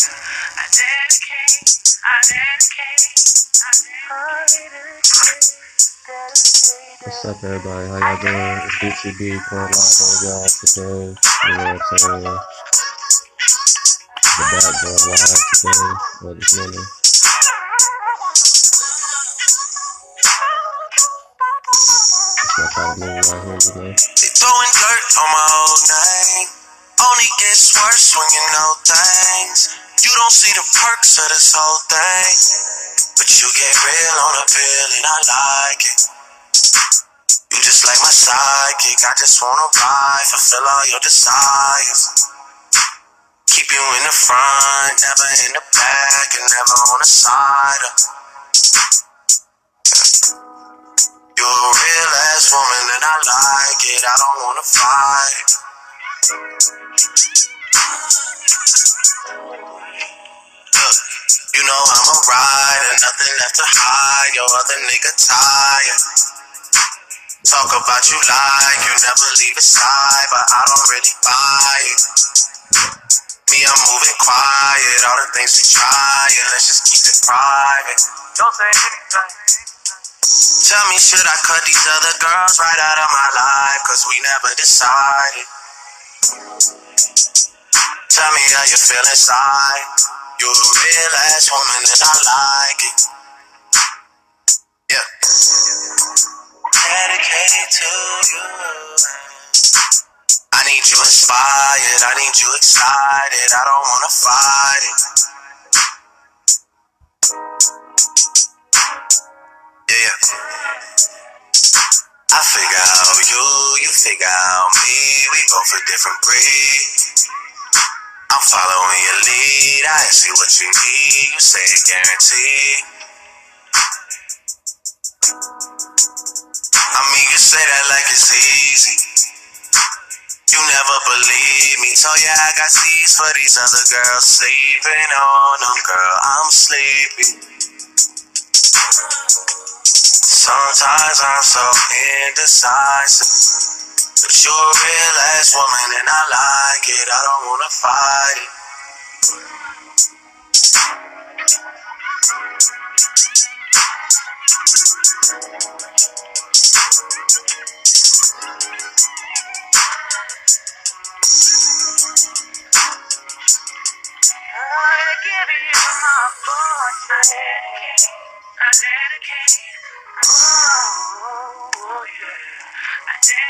I dedicate, I dedicate, I dedicate. What's up, everybody? How y'all doing? It's DTB coming live on y'all today. You know what I'm saying? The back going live today, or this morning. My kind of movie right here today. They throwing dirt on my old name. Only gets worse when you know things. You don't see the perks of this whole thing. But you get real on a pill and I like it. You just like my sidekick. I just wanna ride, fulfill all your desires. Keep you in the front, never in the back, and never on the side. You're a real ass woman and I like it. I don't wanna fight. Look, you know I'm a rider, nothing left to hide. Your other nigga tired. Talk about you like you never leave his side, but I don't really buy it. Me, I'm moving quiet. All the things we try, let's just keep it private. Don't say anything. Tell me, should I cut these other girls right out of my life? Cause we never decided. Tell me how you feel inside. You're a real ass woman and I like it. Yeah. Dedicated to you. I need you inspired. I need you excited. I don't wanna fight it. Yeah. I figure out you, figure out me. We both a different breed. I'm following your lead. I you what you need. You say it guaranteed. I mean, you say that like it's easy. You never believe me. So yeah, I got C's for these other girls sleeping on them, girl. I'm sleepy. Sometimes I'm so indecisive. But you're a real ass woman and I like it. I don't wanna fight it. I dedicate. Oh, yeah. I dedicate.